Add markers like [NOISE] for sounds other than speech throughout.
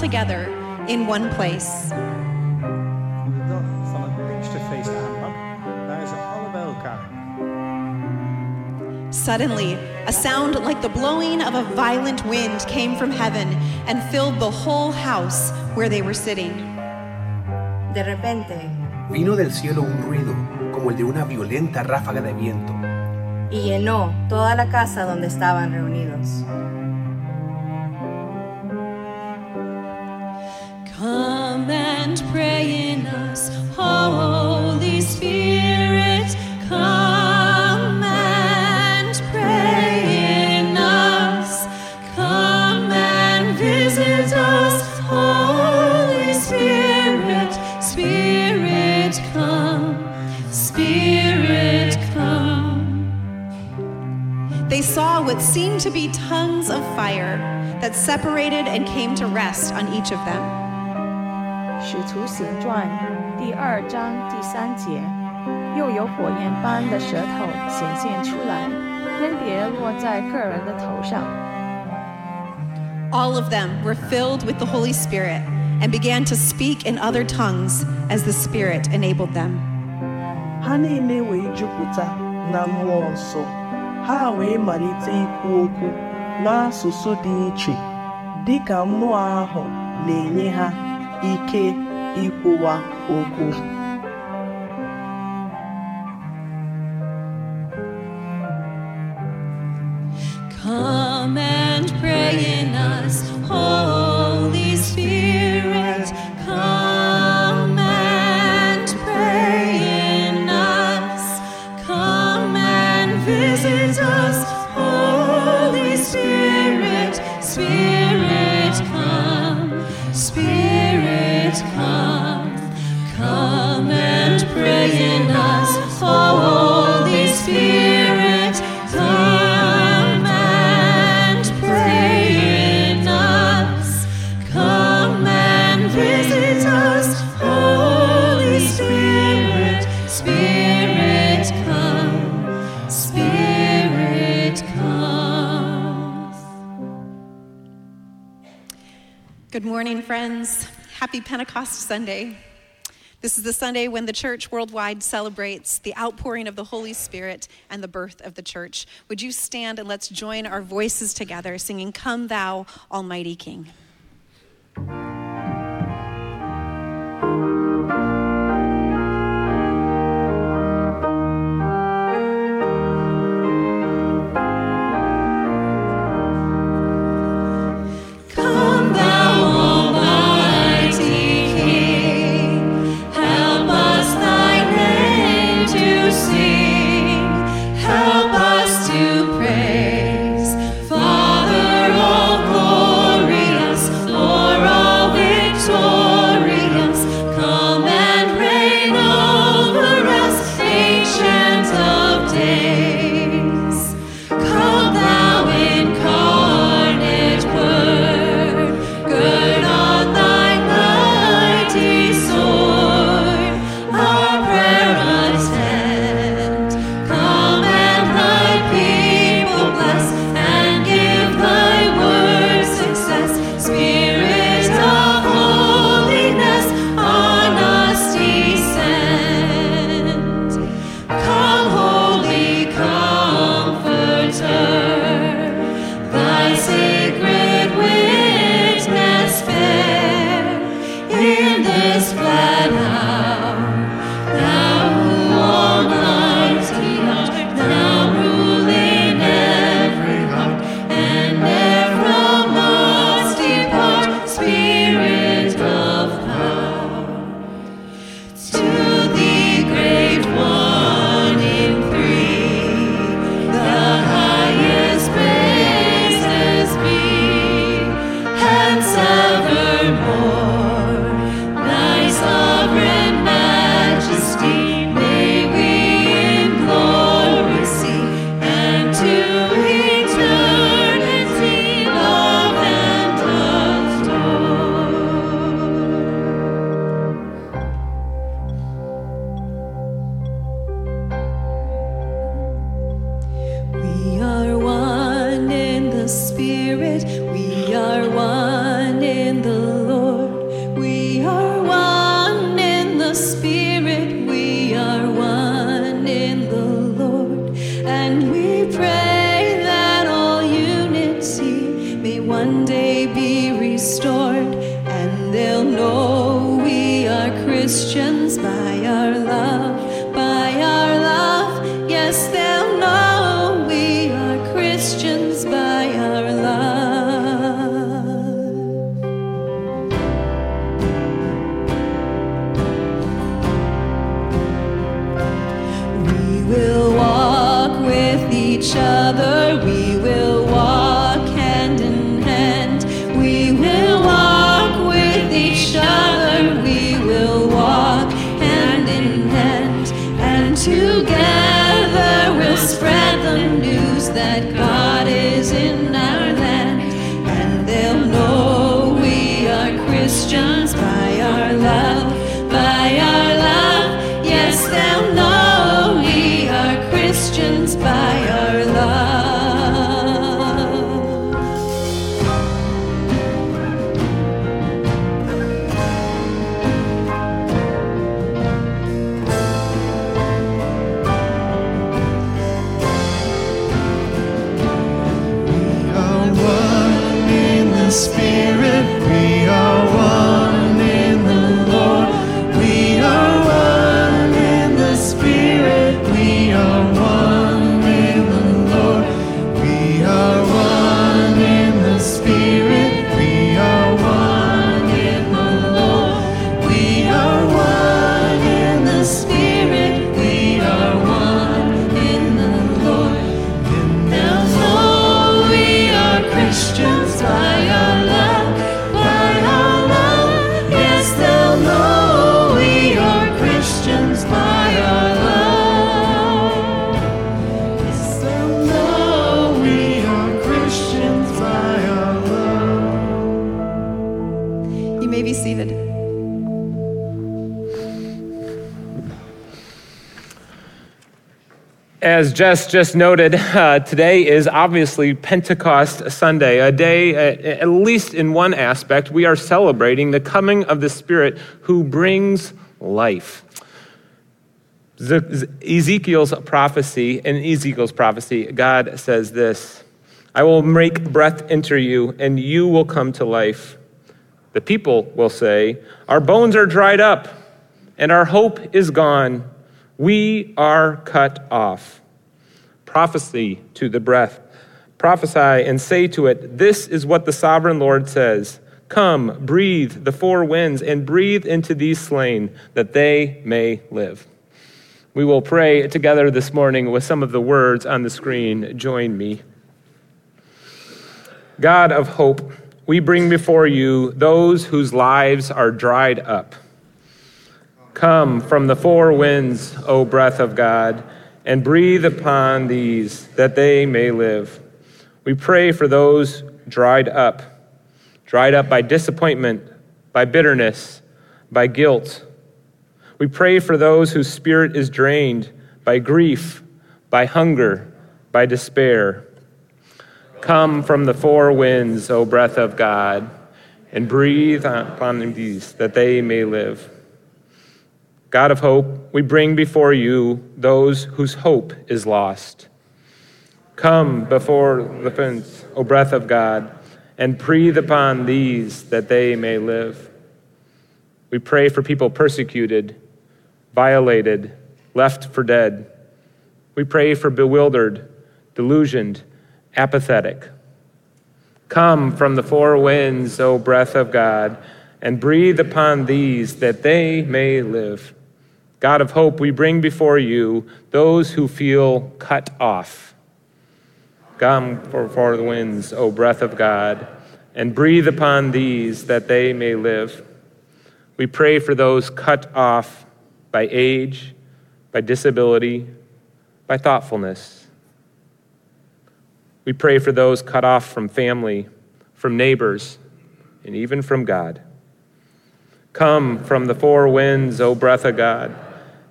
together in one place. De dag van het Pinksterfeest aanbrak, waren ze alle bij elkaar. Suddenly, a sound like the blowing of a violent wind came from heaven and filled the whole house where they were sitting. De repente, Vino del cielo un ruido, como el de una violenta ráfaga de viento, y llenó toda la casa donde estaban reunidos. separated and came to rest on each of them. 使徒行传第二章第三节，又有火焰般的舌头显现出来，分别落在个人的头上。 All of them were filled with the Holy Spirit and began to speak in other tongues as the Spirit enabled them. ha niile wee jupụta na mmụọ nsọ ha wee malite ikwu okwu n'asụsụ dị iche Dị ka mmụọ ahụ na-enye ha ike ikwuwa okwu. Pentecost Sunday. This is the Sunday when the church worldwide celebrates the outpouring of the Holy Spirit and the birth of the church. Would you stand and let's join our voices together singing, Come Thou Almighty King. one day be restored, and they'll know we are Christians by our love, by our be seated. As Jess just noted, [LAUGHS] uh, today is obviously Pentecost Sunday, a day, uh, at least in one aspect, we are celebrating the coming of the Spirit who brings life. Ezekiel's prophecy, in Ezekiel's prophecy, God says this I will make breath enter you, and you will come to life. The people will say, Our bones are dried up, and our hope is gone. We are cut off. Prophecy to the breath. Prophesy and say to it, This is what the sovereign Lord says Come, breathe the four winds, and breathe into these slain, that they may live. We will pray together this morning with some of the words on the screen. Join me. God of hope, we bring before you those whose lives are dried up. Come from the four winds, O breath of God, and breathe upon these that they may live. We pray for those dried up, dried up by disappointment, by bitterness, by guilt. We pray for those whose spirit is drained by grief, by hunger, by despair. Come from the four winds, O breath of God, and breathe upon these that they may live. God of hope, we bring before you those whose hope is lost. Come before the fence, O breath of God, and breathe upon these that they may live. We pray for people persecuted, violated, left for dead. We pray for bewildered, delusioned, apathetic. Come from the four winds, O breath of God, and breathe upon these that they may live. God of hope, we bring before you those who feel cut off. Come from the winds, O breath of God, and breathe upon these that they may live. We pray for those cut off by age, by disability, by thoughtfulness. We pray for those cut off from family, from neighbors, and even from God. Come from the four winds, O breath of God,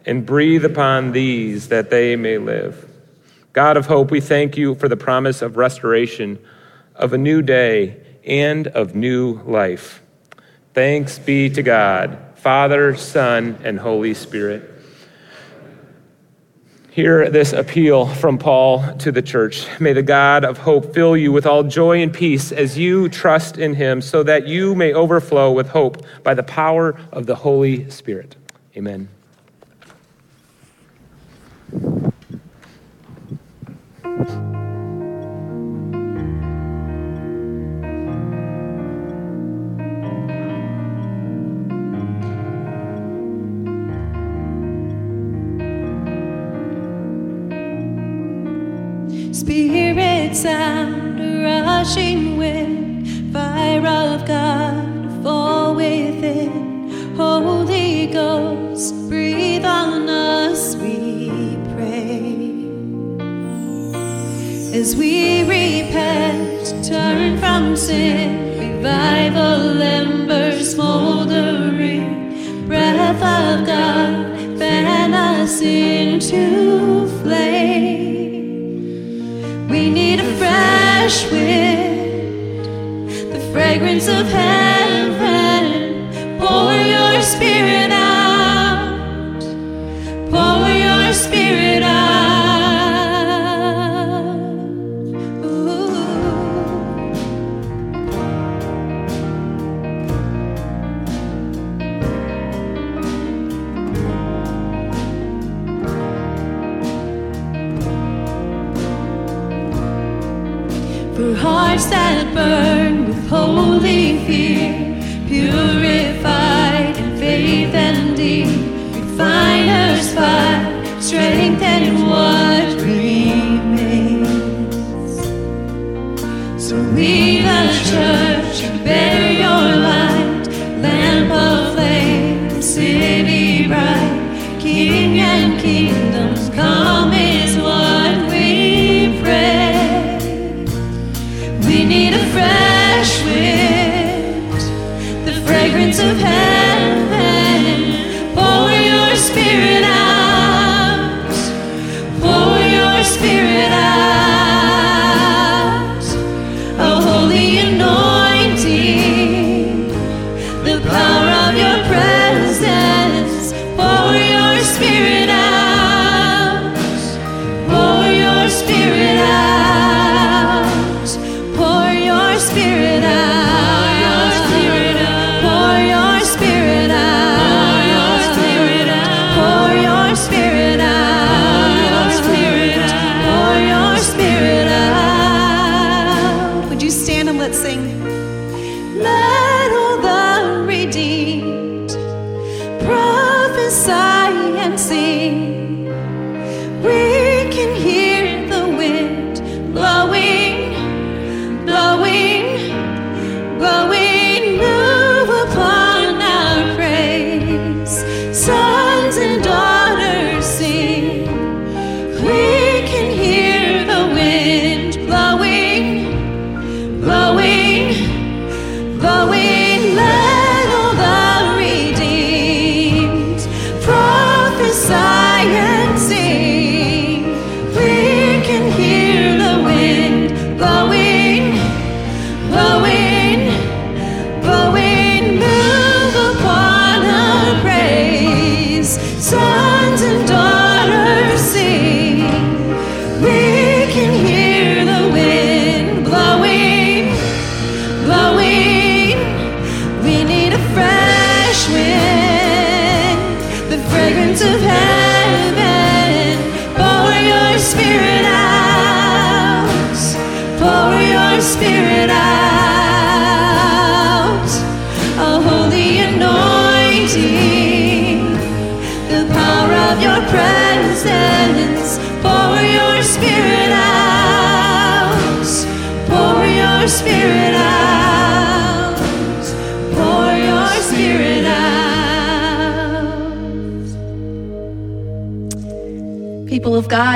and breathe upon these that they may live. God of hope, we thank you for the promise of restoration, of a new day, and of new life. Thanks be to God, Father, Son, and Holy Spirit. Hear this appeal from Paul to the church. May the God of hope fill you with all joy and peace as you trust in him, so that you may overflow with hope by the power of the Holy Spirit. Amen. Spirit sound, a rushing wind, fire of God, fall within. Holy Ghost, breathe on us, we pray. As we repent, turn from sin, revival embers smoldering, breath of God, fan us into flame. We need fresh wind, the fragrance of heaven.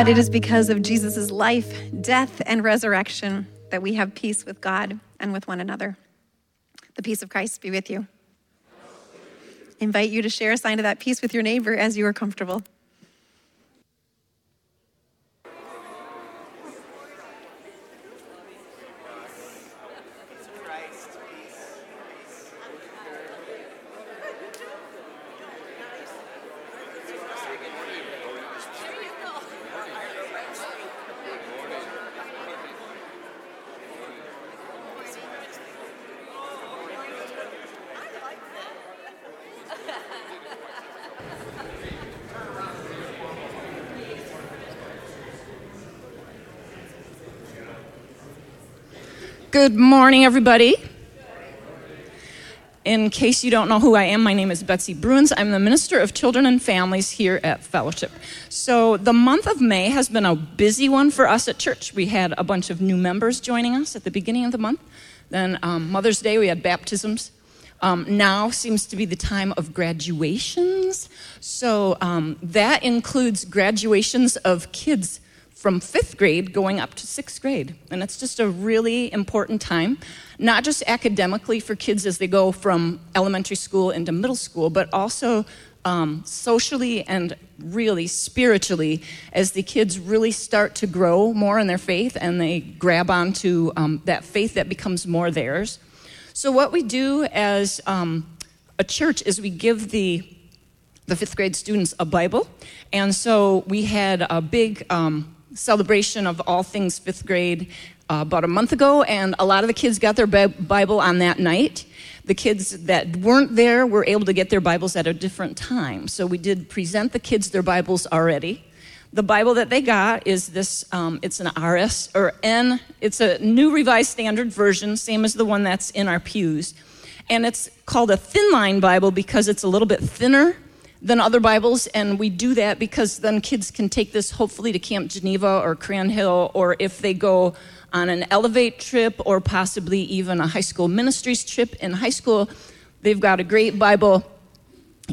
God, it is because of Jesus' life, death, and resurrection that we have peace with God and with one another. The peace of Christ be with you. Invite you to share a sign of that peace with your neighbor as you are comfortable. Good morning, everybody. In case you don't know who I am, my name is Betsy Bruins. I'm the Minister of Children and Families here at Fellowship. So, the month of May has been a busy one for us at church. We had a bunch of new members joining us at the beginning of the month. Then, um, Mother's Day, we had baptisms. Um, now seems to be the time of graduations. So, um, that includes graduations of kids from fifth grade going up to sixth grade. And it's just a really important time, not just academically for kids as they go from elementary school into middle school, but also um, socially and really spiritually as the kids really start to grow more in their faith and they grab onto um, that faith that becomes more theirs. So, what we do as um, a church is we give the the fifth grade students a Bible. And so we had a big um, celebration of all things fifth grade uh, about a month ago, and a lot of the kids got their Bible on that night. The kids that weren't there were able to get their Bibles at a different time. So we did present the kids their Bibles already. The Bible that they got is this, um, it's an RS or N, it's a new revised standard version, same as the one that's in our pews. And it's called a thin line Bible because it's a little bit thinner than other Bibles, and we do that because then kids can take this hopefully to Camp Geneva or Cran Hill, or if they go on an Elevate trip or possibly even a high school ministries trip in high school, they've got a great Bible,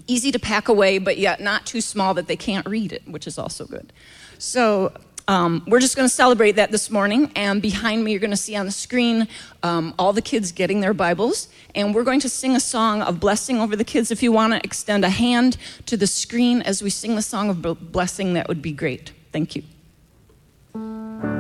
easy to pack away, but yet not too small that they can't read it, which is also good. So um, we're just going to celebrate that this morning. And behind me, you're going to see on the screen um, all the kids getting their Bibles. And we're going to sing a song of blessing over the kids. If you want to extend a hand to the screen as we sing the song of blessing, that would be great. Thank you.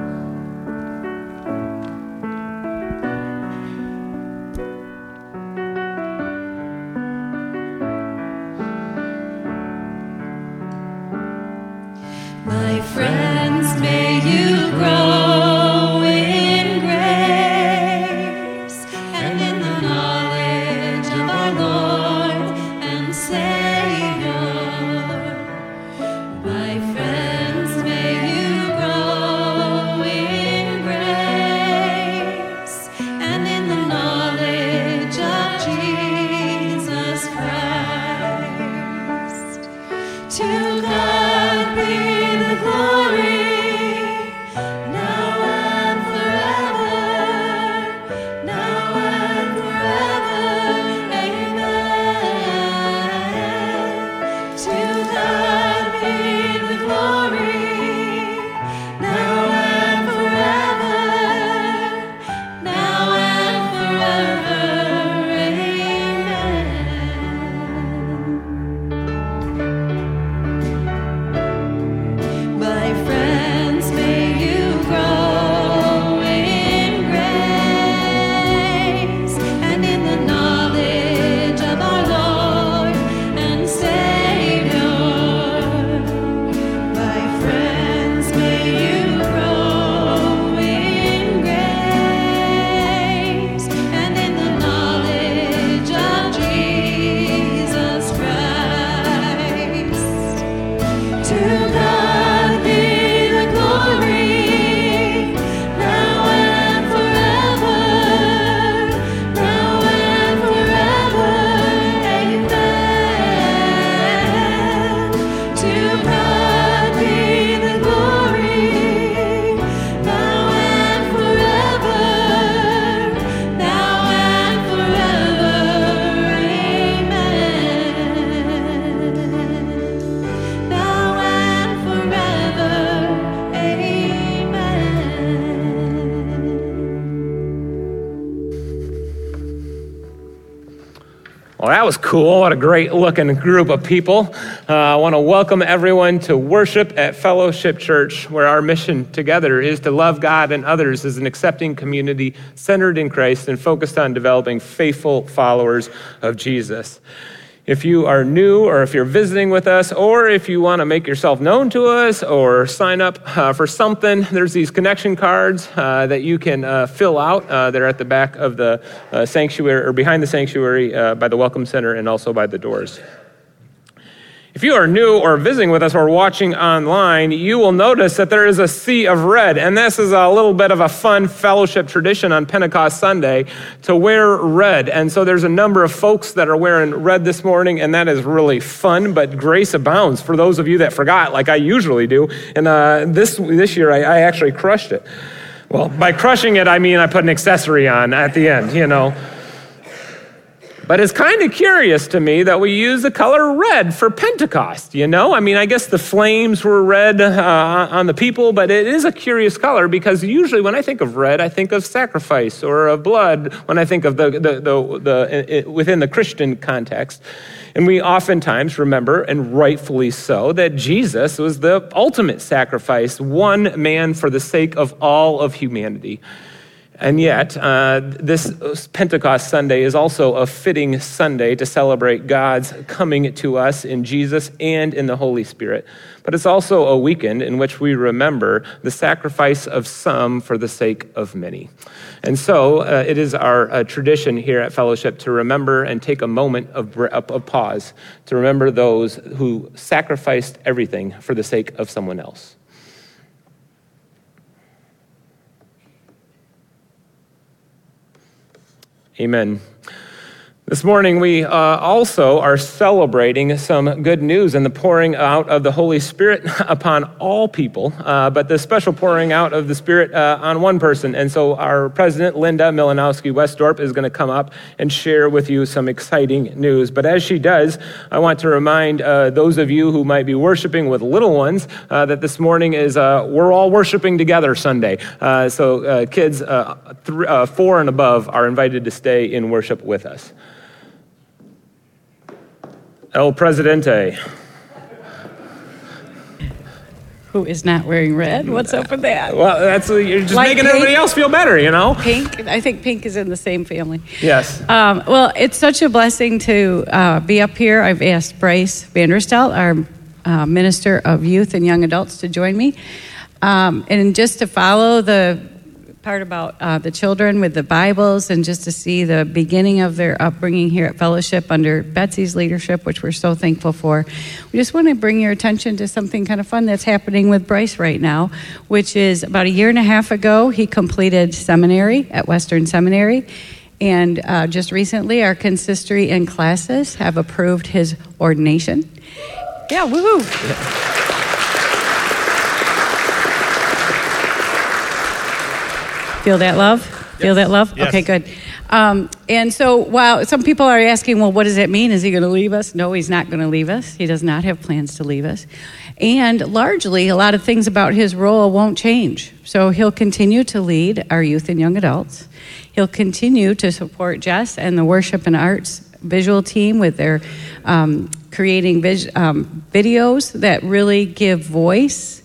Cool. What a great looking group of people. Uh, I want to welcome everyone to worship at Fellowship Church, where our mission together is to love God and others as an accepting community centered in Christ and focused on developing faithful followers of Jesus. If you are new or if you're visiting with us, or if you want to make yourself known to us or sign up uh, for something, there's these connection cards uh, that you can uh, fill out. Uh, they're at the back of the uh, sanctuary or behind the sanctuary uh, by the Welcome Center and also by the doors. If you are new or visiting with us or watching online, you will notice that there is a sea of red. And this is a little bit of a fun fellowship tradition on Pentecost Sunday to wear red. And so there's a number of folks that are wearing red this morning, and that is really fun, but grace abounds for those of you that forgot, like I usually do. And uh, this, this year, I, I actually crushed it. Well, by crushing it, I mean I put an accessory on at the end, you know. But it's kind of curious to me that we use the color red for Pentecost, you know? I mean, I guess the flames were red uh, on the people, but it is a curious color because usually when I think of red, I think of sacrifice or of blood when I think of the, the, the, the within the Christian context. And we oftentimes remember, and rightfully so, that Jesus was the ultimate sacrifice, one man for the sake of all of humanity. And yet, uh, this Pentecost Sunday is also a fitting Sunday to celebrate God's coming to us in Jesus and in the Holy Spirit. But it's also a weekend in which we remember the sacrifice of some for the sake of many. And so uh, it is our uh, tradition here at Fellowship to remember and take a moment of, of pause to remember those who sacrificed everything for the sake of someone else. Amen. This morning, we uh, also are celebrating some good news and the pouring out of the Holy Spirit [LAUGHS] upon all people, uh, but the special pouring out of the Spirit uh, on one person. And so, our president, Linda Milanowski Westorp, is going to come up and share with you some exciting news. But as she does, I want to remind uh, those of you who might be worshiping with little ones uh, that this morning is uh, We're All Worshiping Together Sunday. so, kids th- four and above are invited to stay in worship with us. El Presidente. Who is not wearing red? What's up with that? Well, that's you're just Light making pink. everybody else feel better, you know. Pink. I think pink is in the same family. Yes. Um, well, it's such a blessing to uh, be up here. I've asked Bryce Vanderstelt, our uh, minister of youth and young adults, to join me, um, and just to follow the part about uh, the children with the Bibles and just to see the beginning of their upbringing here at Fellowship under Betsy's leadership, which we're so thankful for. We just want to bring your attention to something kind of fun that's happening with Bryce right now, which is about a year and a half ago, he completed seminary at Western Seminary. And uh, just recently, our consistory and classis have approved his ordination. Yeah, woohoo! Yeah. Feel that love? Yes. Feel that love? Yes. Okay, good. Um, and so, while some people are asking, well, what does that mean? Is he going to leave us? No, he's not going to leave us. He does not have plans to leave us. And largely, a lot of things about his role won't change. So, he'll continue to lead our youth and young adults. He'll continue to support Jess and the worship and arts visual team with their um, creating vis- um, videos that really give voice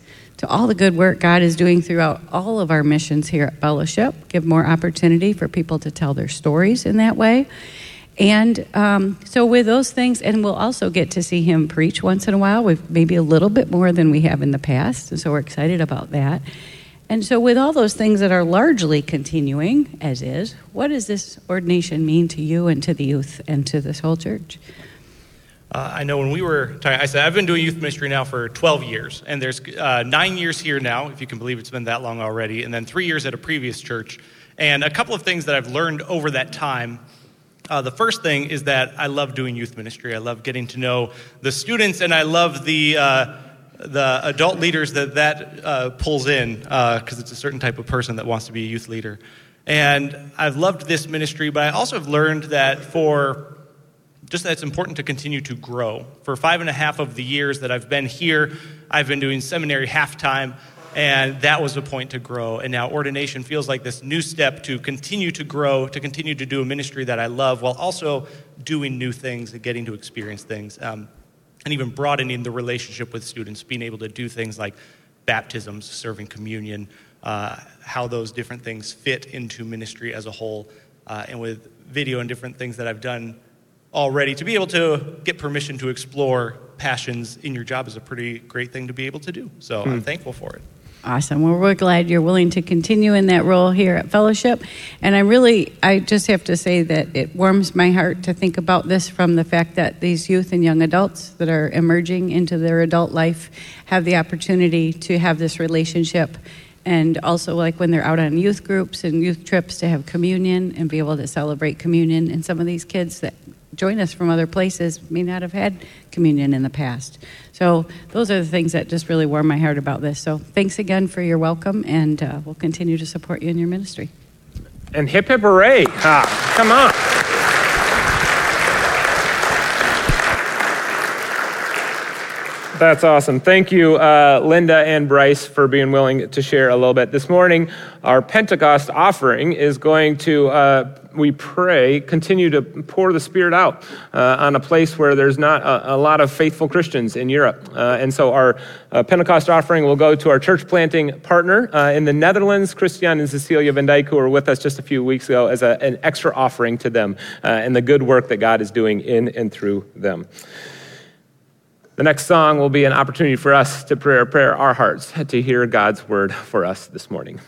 to all the good work God is doing throughout all of our missions here at Fellowship. Give more opportunity for people to tell their stories in that way. And um, so, with those things, and we'll also get to see him preach once in a while, with maybe a little bit more than we have in the past. And so, we're excited about that. And so, with all those things that are largely continuing, as is, what does this ordination mean to you and to the youth and to this whole church? Uh, I know when we were talking, I said, I've been doing youth ministry now for 12 years, and there's uh, nine years here now, if you can believe it's been that long already, and then three years at a previous church. And a couple of things that I've learned over that time. Uh, the first thing is that I love doing youth ministry. I love getting to know the students, and I love the, uh, the adult leaders that that uh, pulls in, because uh, it's a certain type of person that wants to be a youth leader. And I've loved this ministry, but I also have learned that for just that it's important to continue to grow. For five and a half of the years that I've been here, I've been doing seminary halftime, and that was a point to grow. And now ordination feels like this new step to continue to grow, to continue to do a ministry that I love, while also doing new things and getting to experience things, um, and even broadening the relationship with students, being able to do things like baptisms, serving communion, uh, how those different things fit into ministry as a whole, uh, and with video and different things that I've done already, to be able to get permission to explore passions in your job is a pretty great thing to be able to do. So I'm hmm. thankful for it. Awesome. Well, we're glad you're willing to continue in that role here at Fellowship. And I really, I just have to say that it warms my heart to think about this from the fact that these youth and young adults that are emerging into their adult life have the opportunity to have this relationship. And also, like when they're out on youth groups and youth trips, to have communion and be able to celebrate communion. And some of these kids that join us from other places may not have had communion in the past. So those are the things that just really warm my heart about this. So thanks again for your welcome, and uh, we'll continue to support you in your ministry. And hip hip hooray. Ah, come on. That's awesome. Thank you, uh, Linda and Bryce, for being willing to share a little bit. This morning, our Pentecost offering is going to, uh, we pray, continue to pour the Spirit out uh, on a place where there's not a, a lot of faithful Christians in Europe. Uh, and so our uh, Pentecost offering will go to our church planting partner uh, in the Netherlands, Christian and Cecilia Van Dijk, who were with us just a few weeks ago, as a, an extra offering to them and the good work that God is doing in and through them. The next song will be an opportunity for us to prepare, prepare our hearts to hear God's word for us this morning.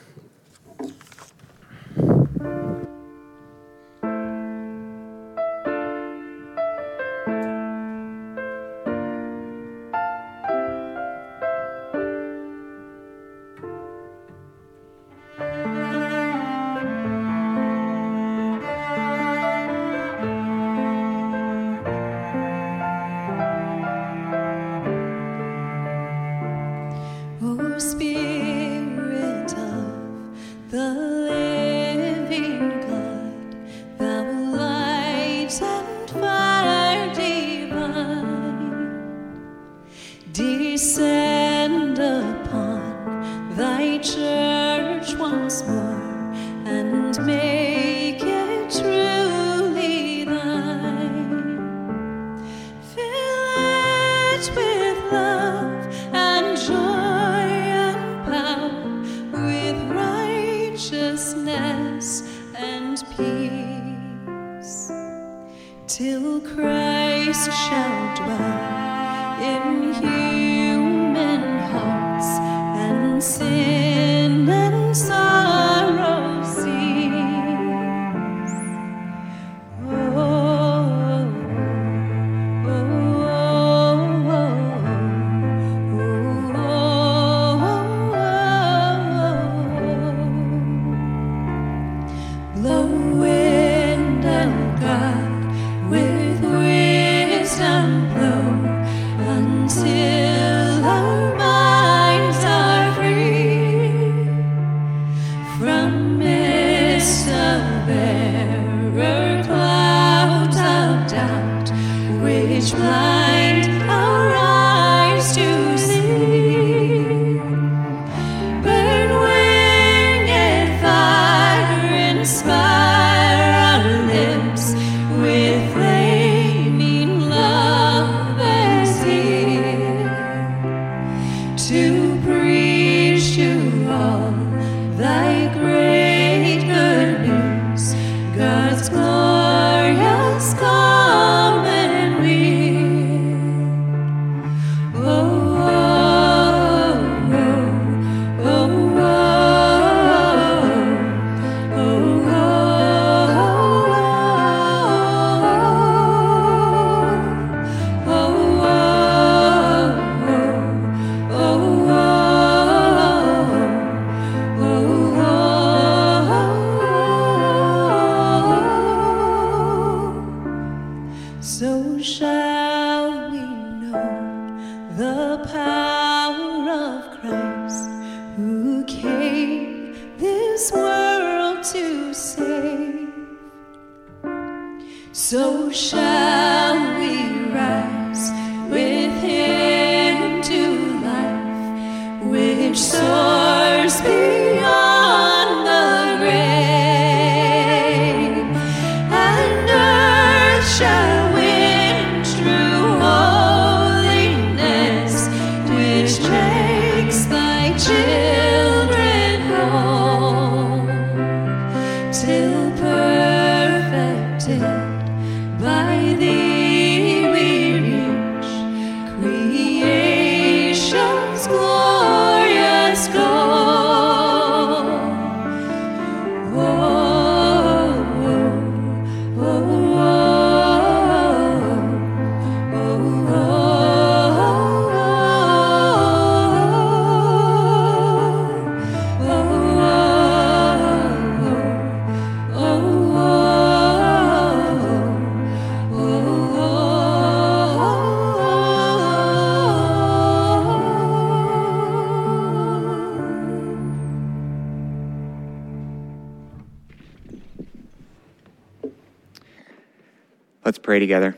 Pray together.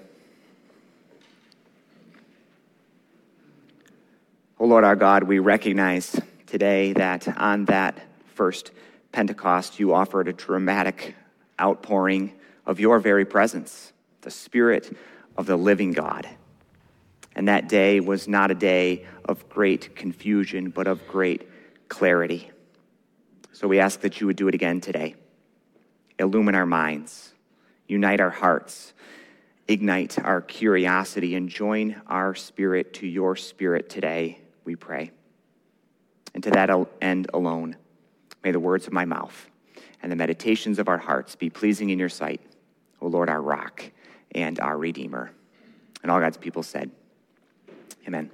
Oh Lord our God, we recognize today that on that first Pentecost, you offered a dramatic outpouring of your very presence, the Spirit of the living God. And that day was not a day of great confusion, but of great clarity. So we ask that you would do it again today. Illumine our minds, unite our hearts, ignite our curiosity, and join our spirit to your spirit today, we pray. And to that end alone, may the words of my mouth and the meditations of our hearts be pleasing in your sight, O Lord, our rock and our redeemer. And all God's people said, Amen.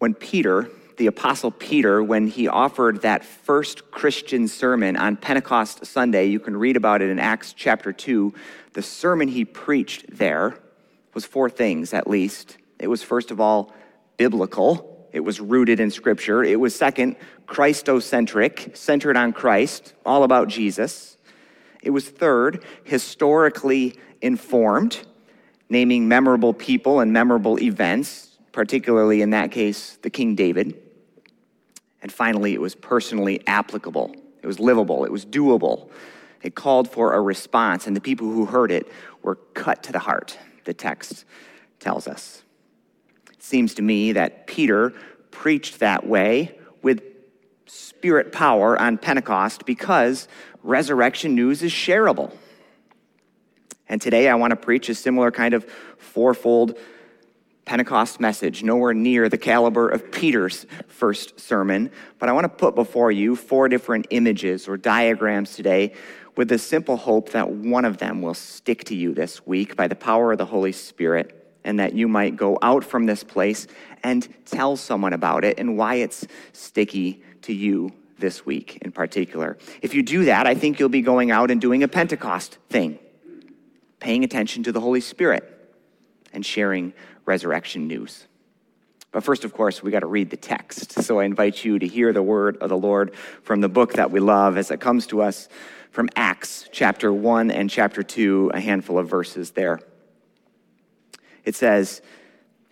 When Peter, the Apostle Peter, when he offered that first Christian sermon on Pentecost Sunday, you can read about it in Acts chapter 2. The sermon he preached there was four things at least. It was, first of all, biblical, it was rooted in Scripture. It was, second, Christocentric, centered on Christ, all about Jesus. It was, third, historically informed, naming memorable people and memorable events, particularly in that case, the King David. And finally, it was personally applicable. It was livable. It was doable. It called for a response, and the people who heard it were cut to the heart, the text tells us. It seems to me that Peter preached that way with spirit power on Pentecost because resurrection news is shareable. And today I want to preach a similar kind of fourfold Pentecost message, nowhere near the caliber of Peter's first sermon. But I want to put before you four different images or diagrams today with the simple hope that one of them will stick to you this week by the power of the Holy Spirit and that you might go out from this place and tell someone about it and why it's sticky to you this week in particular. If you do that, I think you'll be going out and doing a Pentecost thing, paying attention to the Holy Spirit and sharing resurrection news. But first, of course, we got to read the text. So I invite you to hear the word of the Lord from the book that we love as it comes to us from Acts chapter 1 and chapter 2, a handful of verses there. It says,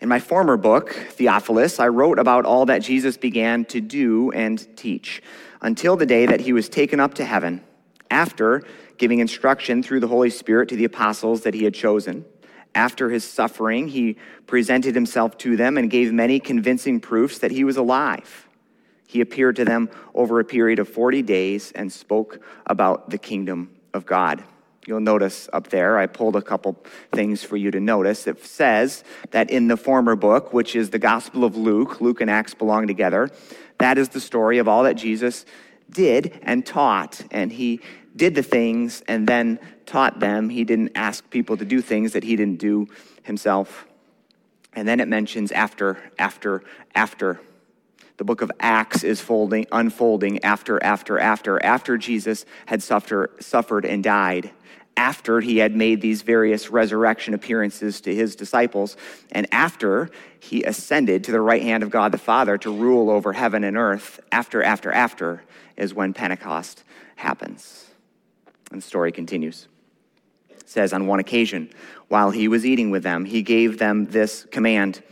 In my former book, Theophilus, I wrote about all that Jesus began to do and teach until the day that he was taken up to heaven, after giving instruction through the Holy Spirit to the apostles that he had chosen. After his suffering, he presented himself to them and gave many convincing proofs that he was alive. He appeared to them over a period of 40 days and spoke about the kingdom of God. You'll notice up there, I pulled a couple things for you to notice. It says that in the former book, which is the Gospel of Luke, Luke and Acts belong together, that is the story of all that Jesus did and taught. And he did the things and then taught them. He didn't ask people to do things that he didn't do himself. And then it mentions after, after, after. The book of Acts is folding, unfolding after, after, after, after Jesus had suffer, suffered and died after he had made these various resurrection appearances to his disciples, and after he ascended to the right hand of God the Father to rule over heaven and earth, after, after, after is when Pentecost happens. And the story continues. Says, On one occasion, while he was eating with them, he gave them this command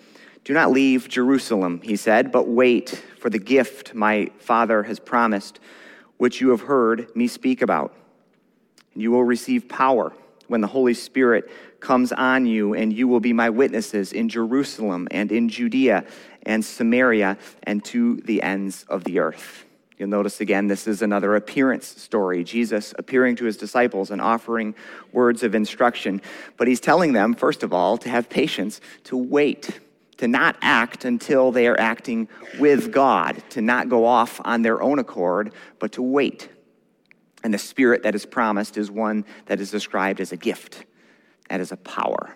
Do not leave Jerusalem, he said, but wait for the gift my Father has promised, which you have heard me speak about you will receive power when the Holy Spirit comes on you, and you will be my witnesses in Jerusalem and in Judea and Samaria and to the ends of the earth. You'll notice again, this is another appearance story. Jesus appearing to his disciples and offering words of instruction. But he's telling them, first of all, to have patience, to wait, to not act until they are acting with God, to not go off on their own accord, but to wait and the spirit that is promised is one that is described as a gift and as a power.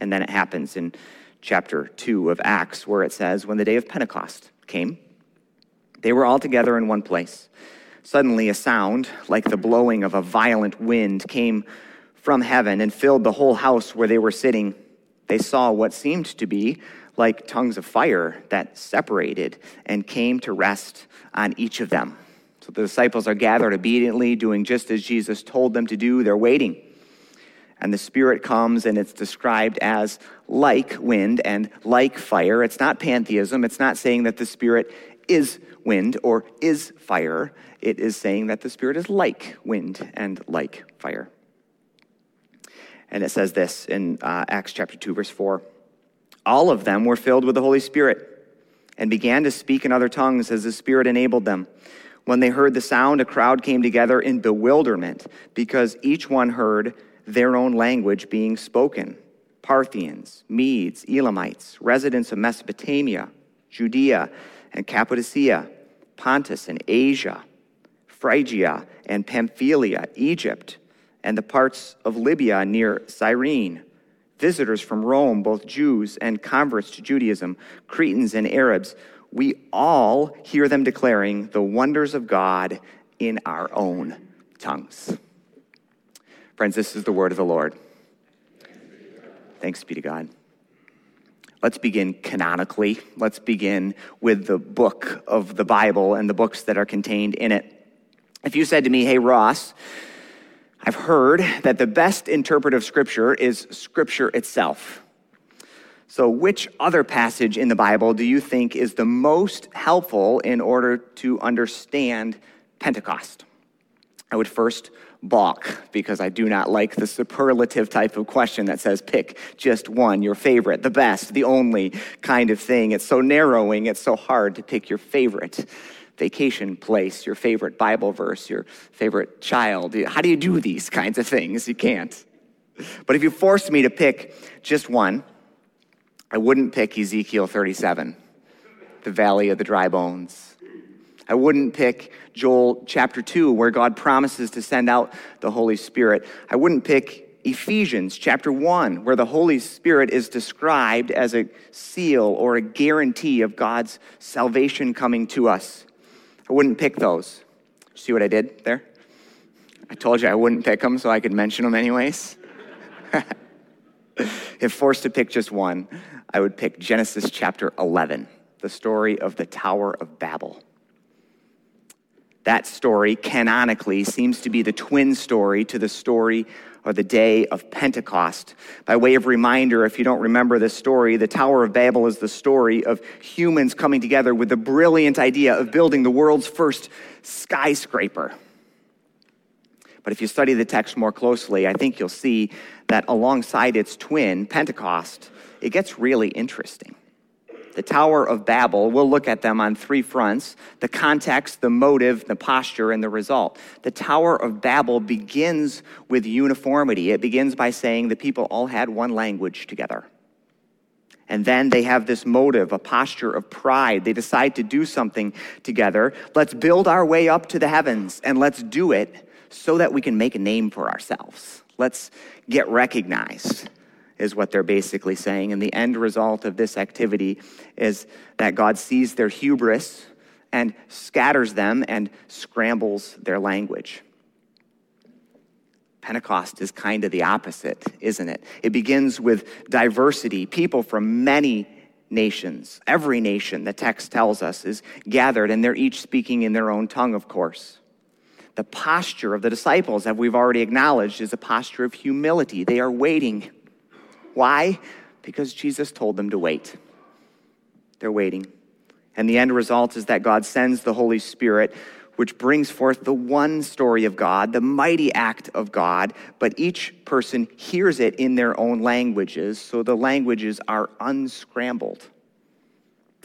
And then it happens in chapter 2 of Acts, where it says, When the day of Pentecost came, they were all together in one place. Suddenly, a sound like the blowing of a violent wind came from heaven and filled the whole house where they were sitting. They saw what seemed to be like tongues of fire that separated and came to rest on each of them. So the disciples are gathered obediently, doing just as Jesus told them to do. They're waiting. And the Spirit comes, and it's described as like wind and like fire. It's not pantheism. It's not saying that the Spirit is wind or is fire. It is saying that the Spirit is like wind and like fire. And it says this in uh, Acts chapter 2, verse 4. All of them were filled with the Holy Spirit and began to speak in other tongues as the Spirit enabled them. When they heard the sound, a crowd came together in bewilderment because each one heard their own language being spoken Parthians, Medes, Elamites, residents of Mesopotamia, Judea and Cappadocia, Pontus and Asia, Phrygia and Pamphylia, Egypt, and the parts of Libya near Cyrene visitors from Rome, both Jews and converts to Judaism, Cretans and Arabs, we all hear them declaring the wonders of God in our own tongues. Friends, this is the word of the Lord. Thanks be to God. Let's begin canonically. Let's begin with the book of the Bible and the books that are contained in it. If you said to me, hey, Ross, I've heard that the best interpretive Scripture is Scripture itself. So, which other passage in the Bible do you think is the most helpful in order to understand Pentecost? I would first balk because I do not like the superlative type of question that says pick just one, your favorite, the best, the only kind of thing. It's so narrowing, it's so hard to pick your favorite vacation place, your favorite Bible verse, your favorite child. How do you do these kinds of things? You can't. But if you forced me to pick just one, I wouldn't pick Ezekiel 37, the valley of the dry bones. I wouldn't pick Joel chapter 2, where God promises to send out the Holy Spirit. I wouldn't pick Ephesians chapter 1, where the Holy Spirit is described as a seal or a guarantee of God's salvation coming to us. I wouldn't pick those. See what I did there? I told you I wouldn't pick them so I could mention them anyways. [LAUGHS] if forced to pick just one, I would pick Genesis chapter 11, the story of the Tower of Babel. That story, canonically, seems to be the twin story to the story or the day of Pentecost. By way of reminder, if you don't remember this story, the Tower of Babel is the story of humans coming together with the brilliant idea of building the world's first skyscraper. But if you study the text more closely, I think you'll see that alongside its twin, Pentecost, it gets really interesting the Tower of Babel, we'll look at them on three fronts the context, the motive, the posture, and the result. The Tower of Babel begins with uniformity. It begins by saying the people all had one language together. And then they have this motive, a posture of pride. They decide to do something together. Let's build our way up to the heavens and let's do it so that we can make a name for ourselves. Let's get recognized is what they're basically saying. And the end result of this activity is that God sees their hubris and scatters them and scrambles their language. Pentecost is kind of the opposite, isn't it? It begins with diversity, people from many nations. Every nation, the text tells us, is gathered, and they're each speaking in their own tongue, of course. The posture of the disciples, as we've already acknowledged, is a posture of humility. They are waiting why? Because Jesus told them to wait. They're waiting. And the end result is that God sends the Holy Spirit, which brings forth the one story of God, the mighty act of God, but each person hears it in their own languages, so the languages are unscrambled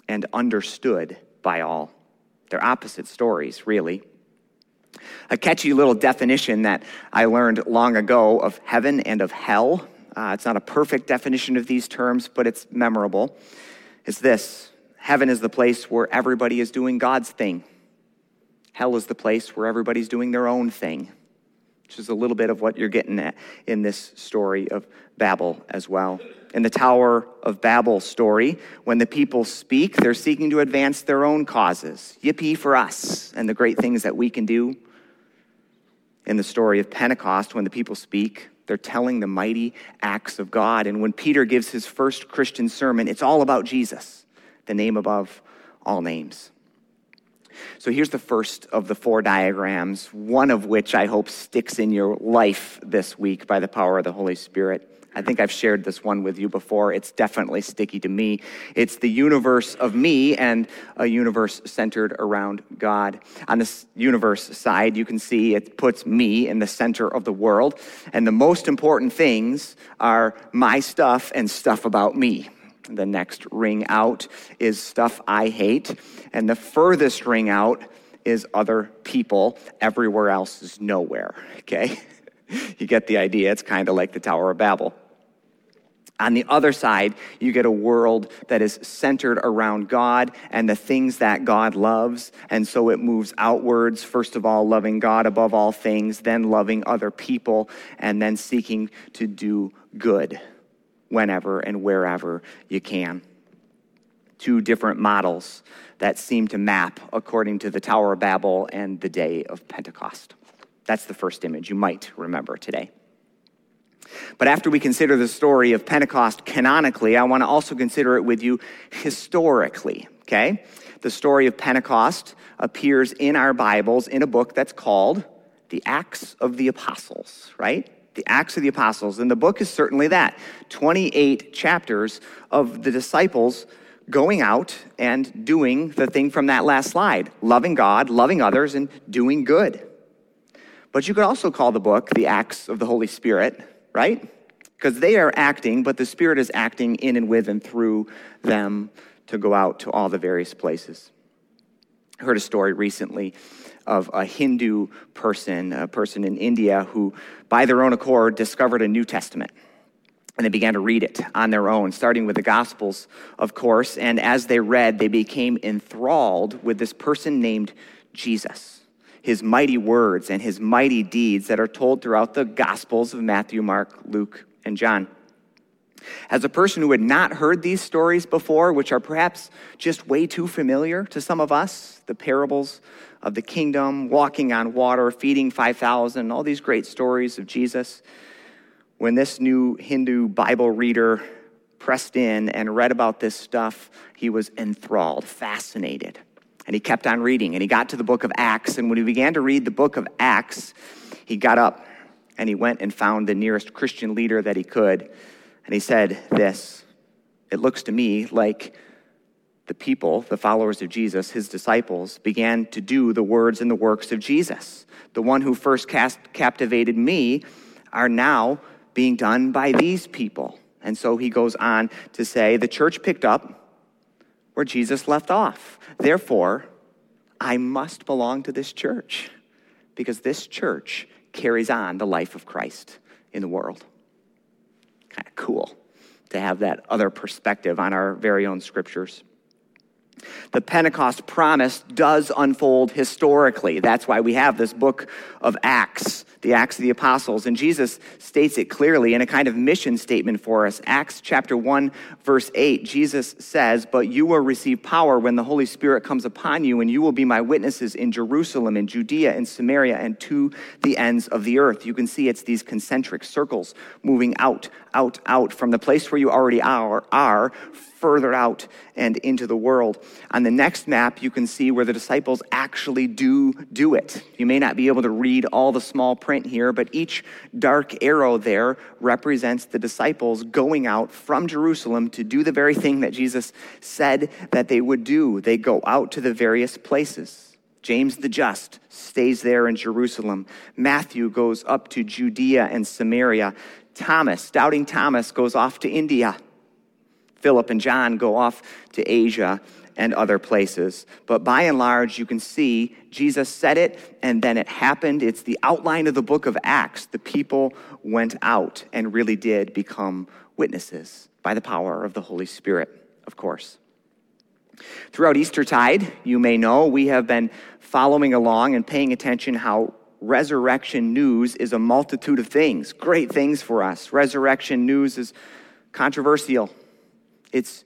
and understood by all. They're opposite stories, really. A catchy little definition that I learned long ago of heaven and of hell uh, it's not a perfect definition of these terms, but it's memorable, is this Heaven is the place where everybody is doing God's thing. Hell is the place where everybody's doing their own thing, which is a little bit of what you're getting at in this story of Babel as well. In the Tower of Babel story, when the people speak, they're seeking to advance their own causes. Yippee for us and the great things that we can do. In the story of Pentecost, when the people speak, they're telling the mighty acts of God. And when Peter gives his first Christian sermon, it's all about Jesus, the name above all names. So here's the first of the four diagrams, one of which I hope sticks in your life this week by the power of the Holy Spirit. I think I've shared this one with you before. It's definitely sticky to me. It's the universe of me and a universe centered around God. On this universe side, you can see it puts me in the center of the world. And the most important things are my stuff and stuff about me. The next ring out is stuff I hate. And the furthest ring out is other people. Everywhere else is nowhere. Okay? [LAUGHS] You get the idea. It's kind of like the Tower of Babel. On the other side, you get a world that is centered around God and the things that God loves. And so it moves outwards, first of all, loving God above all things, then loving other people, and then seeking to do good whenever and wherever you can. Two different models that seem to map according to the Tower of Babel and the day of Pentecost. That's the first image you might remember today. But after we consider the story of Pentecost canonically, I want to also consider it with you historically, okay? The story of Pentecost appears in our Bibles in a book that's called The Acts of the Apostles, right? The Acts of the Apostles. And the book is certainly that 28 chapters of the disciples going out and doing the thing from that last slide loving God, loving others, and doing good. But you could also call the book The Acts of the Holy Spirit right? Because they are acting, but the Spirit is acting in and with and through them to go out to all the various places. I heard a story recently of a Hindu person, a person in India, who, by their own accord, discovered a New Testament. And they began to read it on their own, starting with the Gospels, of course. And as they read, they became enthralled with this person named Jesus his mighty words and his mighty deeds that are told throughout the Gospels of Matthew, Mark, Luke, and John. As a person who had not heard these stories before, which are perhaps just way too familiar to some of us, the parables of the kingdom, walking on water, feeding 5,000, all these great stories of Jesus, when this new Hindu Bible reader pressed in and read about this stuff, he was enthralled, fascinated. And he kept on reading, and he got to the book of Acts. And when he began to read the book of Acts, he got up and he went and found the nearest Christian leader that he could. And he said, This, it looks to me like the people, the followers of Jesus, his disciples, began to do the words and the works of Jesus. The one who first cast, captivated me are now being done by these people. And so he goes on to say, The church picked up where Jesus left off. Therefore, I must belong to this church because this church carries on the life of Christ in the world. Kind of cool to have that other perspective on our very own scriptures. The Pentecost promise does unfold historically. That's why we have this book of Acts the Acts of the Apostles. And Jesus states it clearly in a kind of mission statement for us. Acts chapter 1, verse 8, Jesus says, But you will receive power when the Holy Spirit comes upon you, and you will be my witnesses in Jerusalem, in Judea, in Samaria, and to the ends of the earth. You can see it's these concentric circles moving out, out, out from the place where you already are, are further out and into the world. On the next map, you can see where the disciples actually do do it. You may not be able to read all the small print here, but each dark arrow there represents the disciples going out from Jerusalem to do the very thing that Jesus said that they would do. They go out to the various places. James the Just stays there in Jerusalem. Matthew goes up to Judea and Samaria. Thomas, doubting Thomas, goes off to India. Philip and John go off to Asia and other places. But by and large, you can see Jesus said it and then it happened. It's the outline of the book of Acts. The people went out and really did become witnesses by the power of the Holy Spirit, of course. Throughout Eastertide, you may know, we have been following along and paying attention how resurrection news is a multitude of things, great things for us. Resurrection news is controversial it's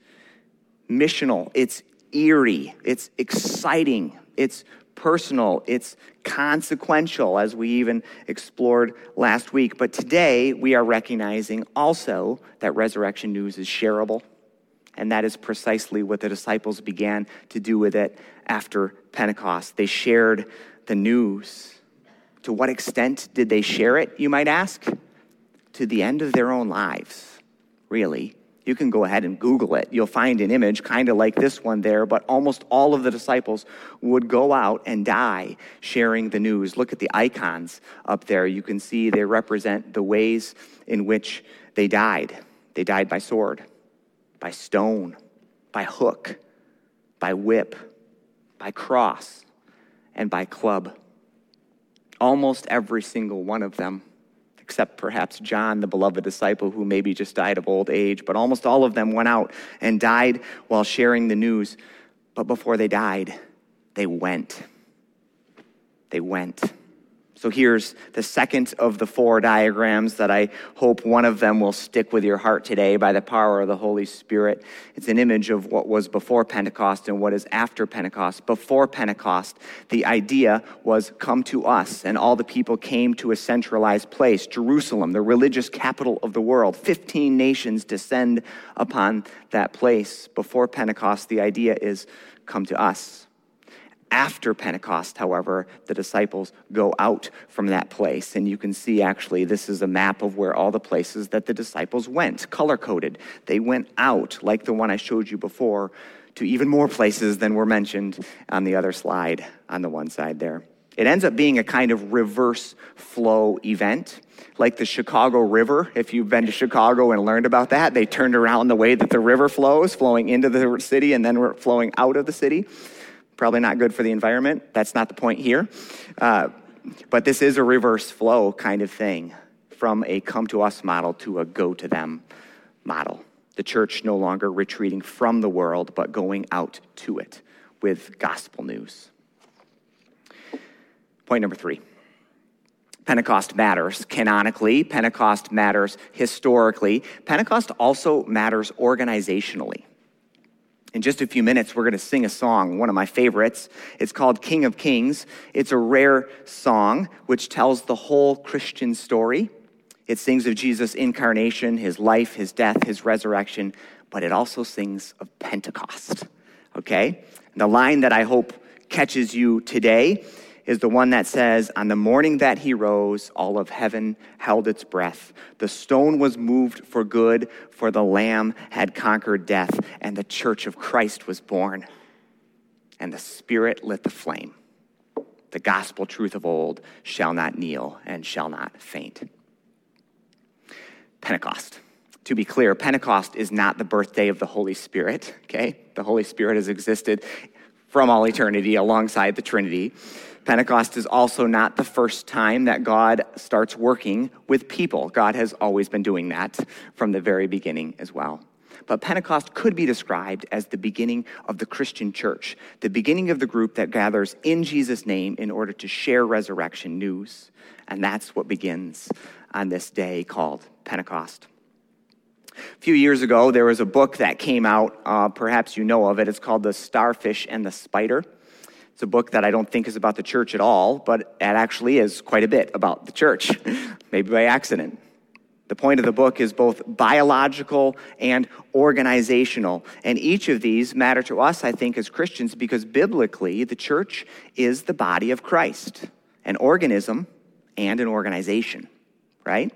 missional, it's eerie, it's exciting, it's personal, it's consequential, as we even explored last week. But today, we are recognizing also that resurrection news is shareable, And that is precisely what the disciples began to do with it after Pentecost. They shared the news. To what extent did they share it, you might ask? To the end of their own lives, really. You can go ahead and Google it. You'll find an image kind of like this one there, but almost all of the disciples would go out and die sharing the news. Look at the icons up there. You can see they represent the ways in which they died. They died by sword, by stone, by hook, by whip, by cross, and by club. Almost every single one of them except perhaps John, the beloved disciple, who maybe just died of old age. But almost all of them went out and died while sharing the news. But before they died, they went. They went. So here's the second of the four diagrams that I hope one of them will stick with your heart today by the power of the Holy Spirit. It's an image of what was before Pentecost and what is after Pentecost. Before Pentecost, the idea was come to us, and all the people came to a centralized place, Jerusalem, the religious capital of the world. Fifteen nations descend upon that place. Before Pentecost, the idea is come to us. After Pentecost, however, the disciples go out from that place. And you can see actually, this is a map of where all the places that the disciples went, color coded. They went out, like the one I showed you before, to even more places than were mentioned on the other slide on the one side there. It ends up being a kind of reverse flow event, like the Chicago River. If you've been to Chicago and learned about that, they turned around the way that the river flows, flowing into the city and then flowing out of the city. Probably not good for the environment. That's not the point here. Uh, but this is a reverse flow kind of thing from a come to us model to a go to them model. The church no longer retreating from the world, but going out to it with gospel news. Point number three. Pentecost matters canonically, Pentecost matters historically, Pentecost also matters organizationally. In just a few minutes, we're going to sing a song, one of my favorites. It's called King of Kings. It's a rare song which tells the whole Christian story. It sings of Jesus' incarnation, his life, his death, his resurrection, but it also sings of Pentecost. Okay? And the line that I hope catches you today is the one that says, On the morning that he rose, all of heaven held its breath. The stone was moved for good, for the Lamb had conquered death, and the church of Christ was born. And the Spirit lit the flame. The gospel truth of old shall not kneel and shall not faint. Pentecost. To be clear, Pentecost is not the birthday of the Holy Spirit, okay? The Holy Spirit has existed from all eternity alongside the Trinity. Pentecost is also not the first time that God starts working with people. God has always been doing that from the very beginning as well. But Pentecost could be described as the beginning of the Christian church, the beginning of the group that gathers in Jesus' name in order to share resurrection news. And that's what begins on this day called Pentecost. A few years ago, there was a book that came out. Uh, perhaps you know of it. It's called The Starfish and the Spider. It's a book that I don't think is about the church at all, but it actually is quite a bit about the church, [LAUGHS] maybe by accident. The point of the book is both biological and organizational. And each of these matter to us, I think, as Christians, because biblically, the church is the body of Christ, an organism and an organization, right?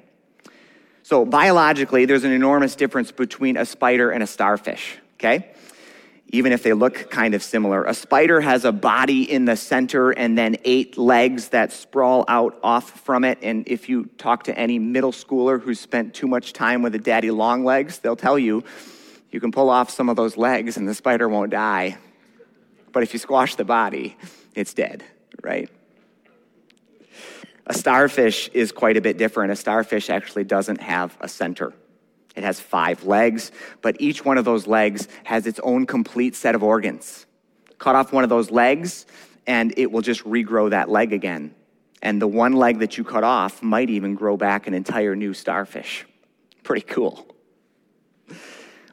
So, biologically, there's an enormous difference between a spider and a starfish, okay? Even if they look kind of similar. A spider has a body in the center and then eight legs that sprawl out off from it. And if you talk to any middle schooler who's spent too much time with a daddy long legs, they'll tell you you can pull off some of those legs and the spider won't die. But if you squash the body, it's dead, right? A starfish is quite a bit different. A starfish actually doesn't have a center. It has five legs, but each one of those legs has its own complete set of organs. Cut off one of those legs, and it will just regrow that leg again. And the one leg that you cut off might even grow back an entire new starfish. Pretty cool.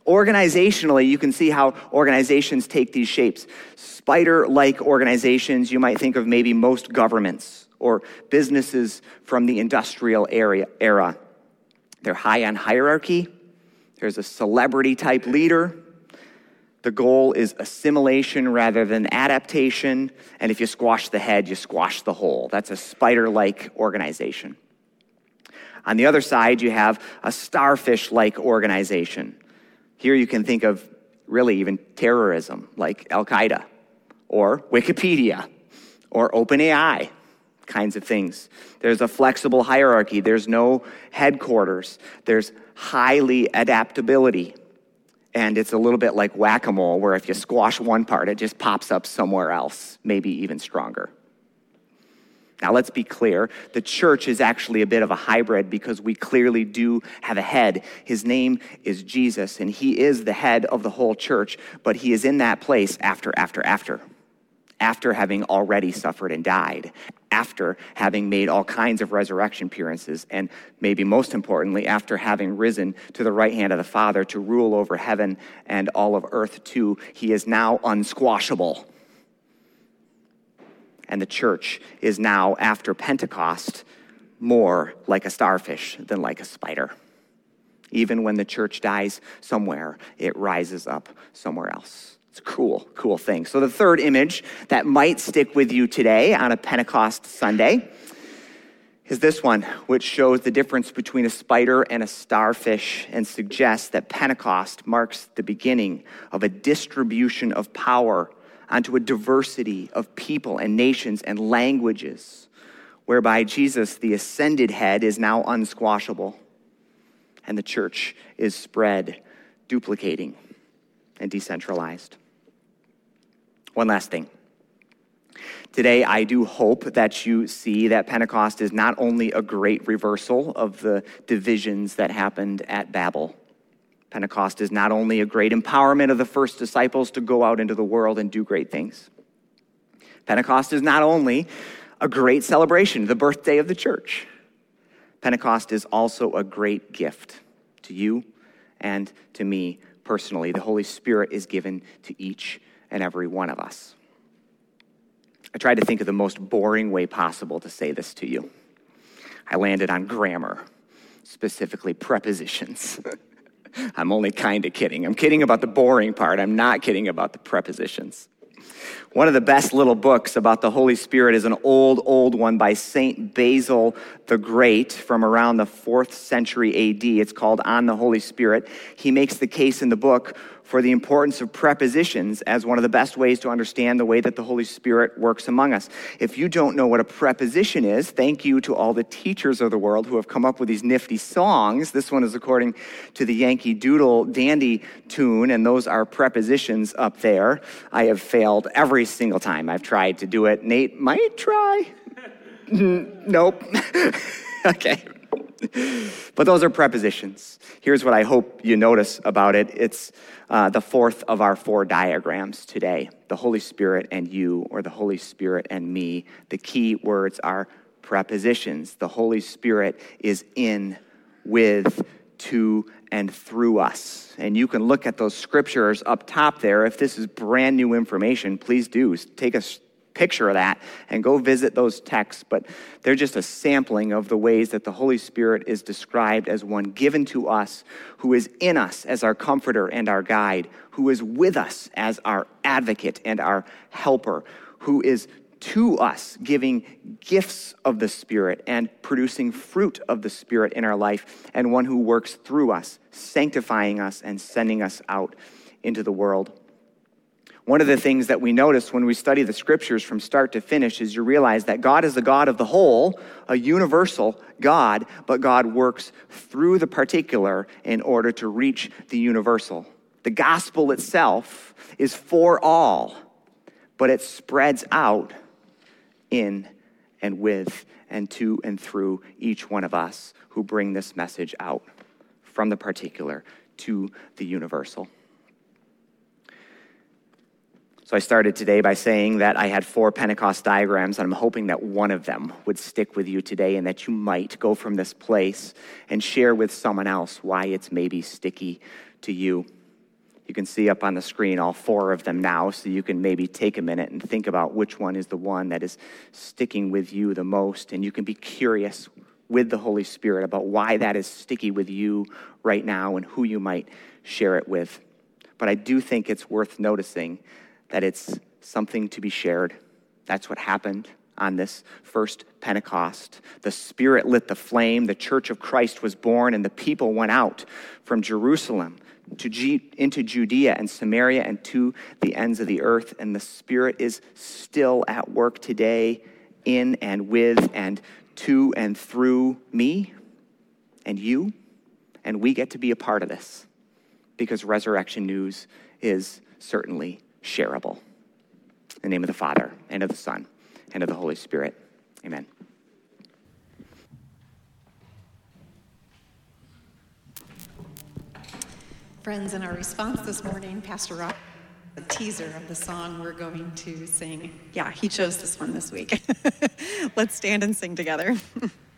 Organizationally, you can see how organizations take these shapes. Spider like organizations, you might think of maybe most governments or businesses from the industrial era. They're high on hierarchy. There's a celebrity type leader. The goal is assimilation rather than adaptation. And if you squash the head, you squash the whole. That's a spider like organization. On the other side, you have a starfish like organization. Here you can think of really even terrorism, like Al Qaeda, or Wikipedia, or OpenAI kinds of things. There's a flexible hierarchy, there's no headquarters, there's highly adaptability. And it's a little bit like whack a mole, where if you squash one part, it just pops up somewhere else, maybe even stronger. Now, let's be clear. The church is actually a bit of a hybrid because we clearly do have a head. His name is Jesus, and he is the head of the whole church, but he is in that place after, after, after. After having already suffered and died, after having made all kinds of resurrection appearances, and maybe most importantly, after having risen to the right hand of the Father to rule over heaven and all of earth too, he is now unsquashable and the church is now, after Pentecost, more like a starfish than like a spider. Even when the church dies somewhere, it rises up somewhere else. It's a cool, cool thing. So, the third image that might stick with you today on a Pentecost Sunday is this one, which shows the difference between a spider and a starfish and suggests that Pentecost marks the beginning of a distribution of power onto a diversity of people and nations and languages, whereby Jesus, the ascended head, is now unsquashable and the church is spread, duplicating, and decentralized. One last thing. Today, I do hope that you see that Pentecost is not only a great reversal of the divisions that happened at Babel, Pentecost is not only a great empowerment of the first disciples to go out into the world and do great things. Pentecost is not only a great celebration, the birthday of the church. Pentecost is also a great gift to you and to me personally. The Holy Spirit is given to each and every one of us. I tried to think of the most boring way possible to say this to you. I landed on grammar, specifically prepositions. [LAUGHS] I'm only kind of kidding. I'm kidding about the boring part. I'm not kidding about the prepositions. One of the best little books about the Holy Spirit is an old, old one by St. Basil the Great from around the fourth century AD. It's called On the Holy Spirit. He makes the case in the book for the importance of prepositions as one of the best ways to understand the way that the Holy Spirit works among us. If you don't know what a preposition is, thank you to all the teachers of the world who have come up with these nifty songs. This one is according to the Yankee Doodle Dandy tune, and those are prepositions up there. I have failed every single time I've tried to do it. Nate might try. nope. [LAUGHS] okay. But those are prepositions. Here's what I hope you notice about it it's uh, the fourth of our four diagrams today the Holy Spirit and you, or the Holy Spirit and me. The key words are prepositions. The Holy Spirit is in, with, to, and through us. And you can look at those scriptures up top there. If this is brand new information, please do take a picture of that and go visit those texts, but they're just a sampling of the ways that the Holy Spirit is described as one given to us, who is in us as our comforter and our guide, who is with us as our advocate and our helper, who is to us, giving gifts of the Spirit and producing fruit of the Spirit in our life, and one who works through us, sanctifying us and sending us out into the world. One of the things that we notice when we study the scriptures from start to finish is you realize that God is the God of the whole, a universal God, but God works through the particular in order to reach the universal. The gospel itself is for all, but it spreads out in and with and to and through each one of us who bring this message out from the particular to the universal. So I started today by saying that I had four Pentecost diagrams, and I'm hoping that one of them would stick with you today and that you might go from this place and share with someone else why it's maybe sticky to you. You can see up on the screen all four of them now, so you can maybe take a minute and think about which one is the one that is sticking with you the most, and you can be curious with the Holy Spirit about why that is sticky with you right now and who you might share it with. but I do think it's worth noticing that it's something to be shared. That's what happened on this first Pentecost. The Spirit lit the flame, the church of Christ was born, and the people went out from Jerusalem to G- into Judea and Samaria and to the ends of the earth. And the Spirit is still at work today in and with and to and through me and you. And we get to be a part of this because resurrection news is certainly shareable. In the name of the Father, and of the Son, and of the Holy Spirit. Amen. Friends, in our response this morning, Pastor Rob, a teaser of the song we're going to sing. Yeah, he chose this one this week. [LAUGHS] Let's stand and sing together. [LAUGHS]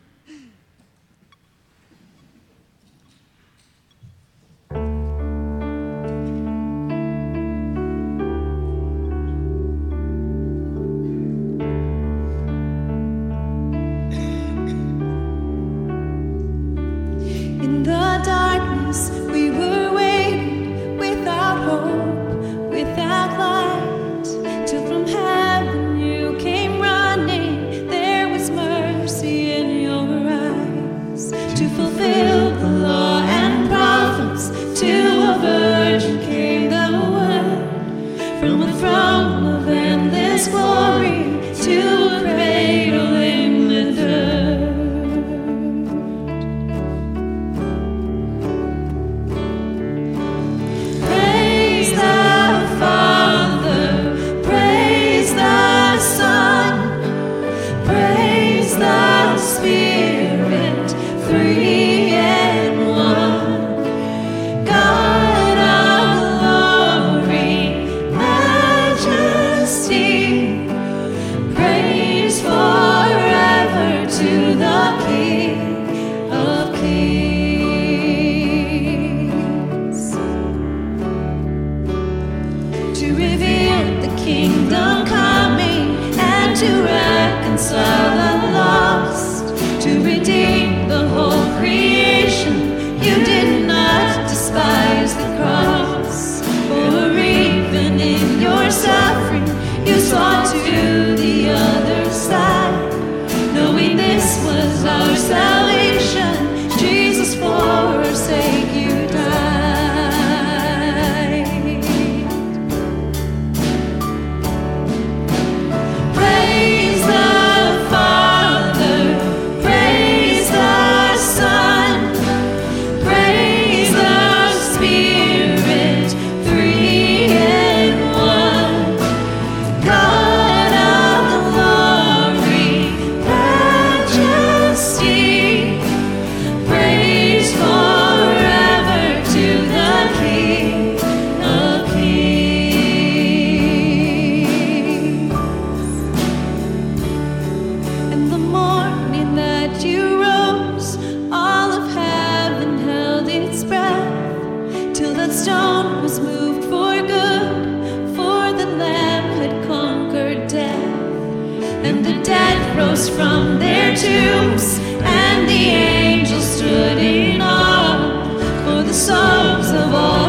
from their tombs, and the angels stood in awe for the souls of all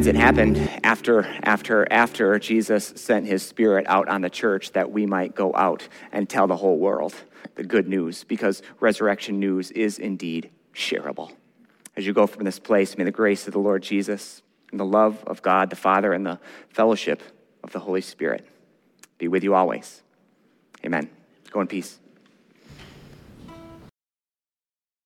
Friends, it happened after, after, after Jesus sent his spirit out on the church that we might go out and tell the whole world the good news because resurrection news is indeed shareable. As you go from this place, may the grace of the Lord Jesus and the love of God the Father and the fellowship of the Holy Spirit be with you always. Amen. Go in peace.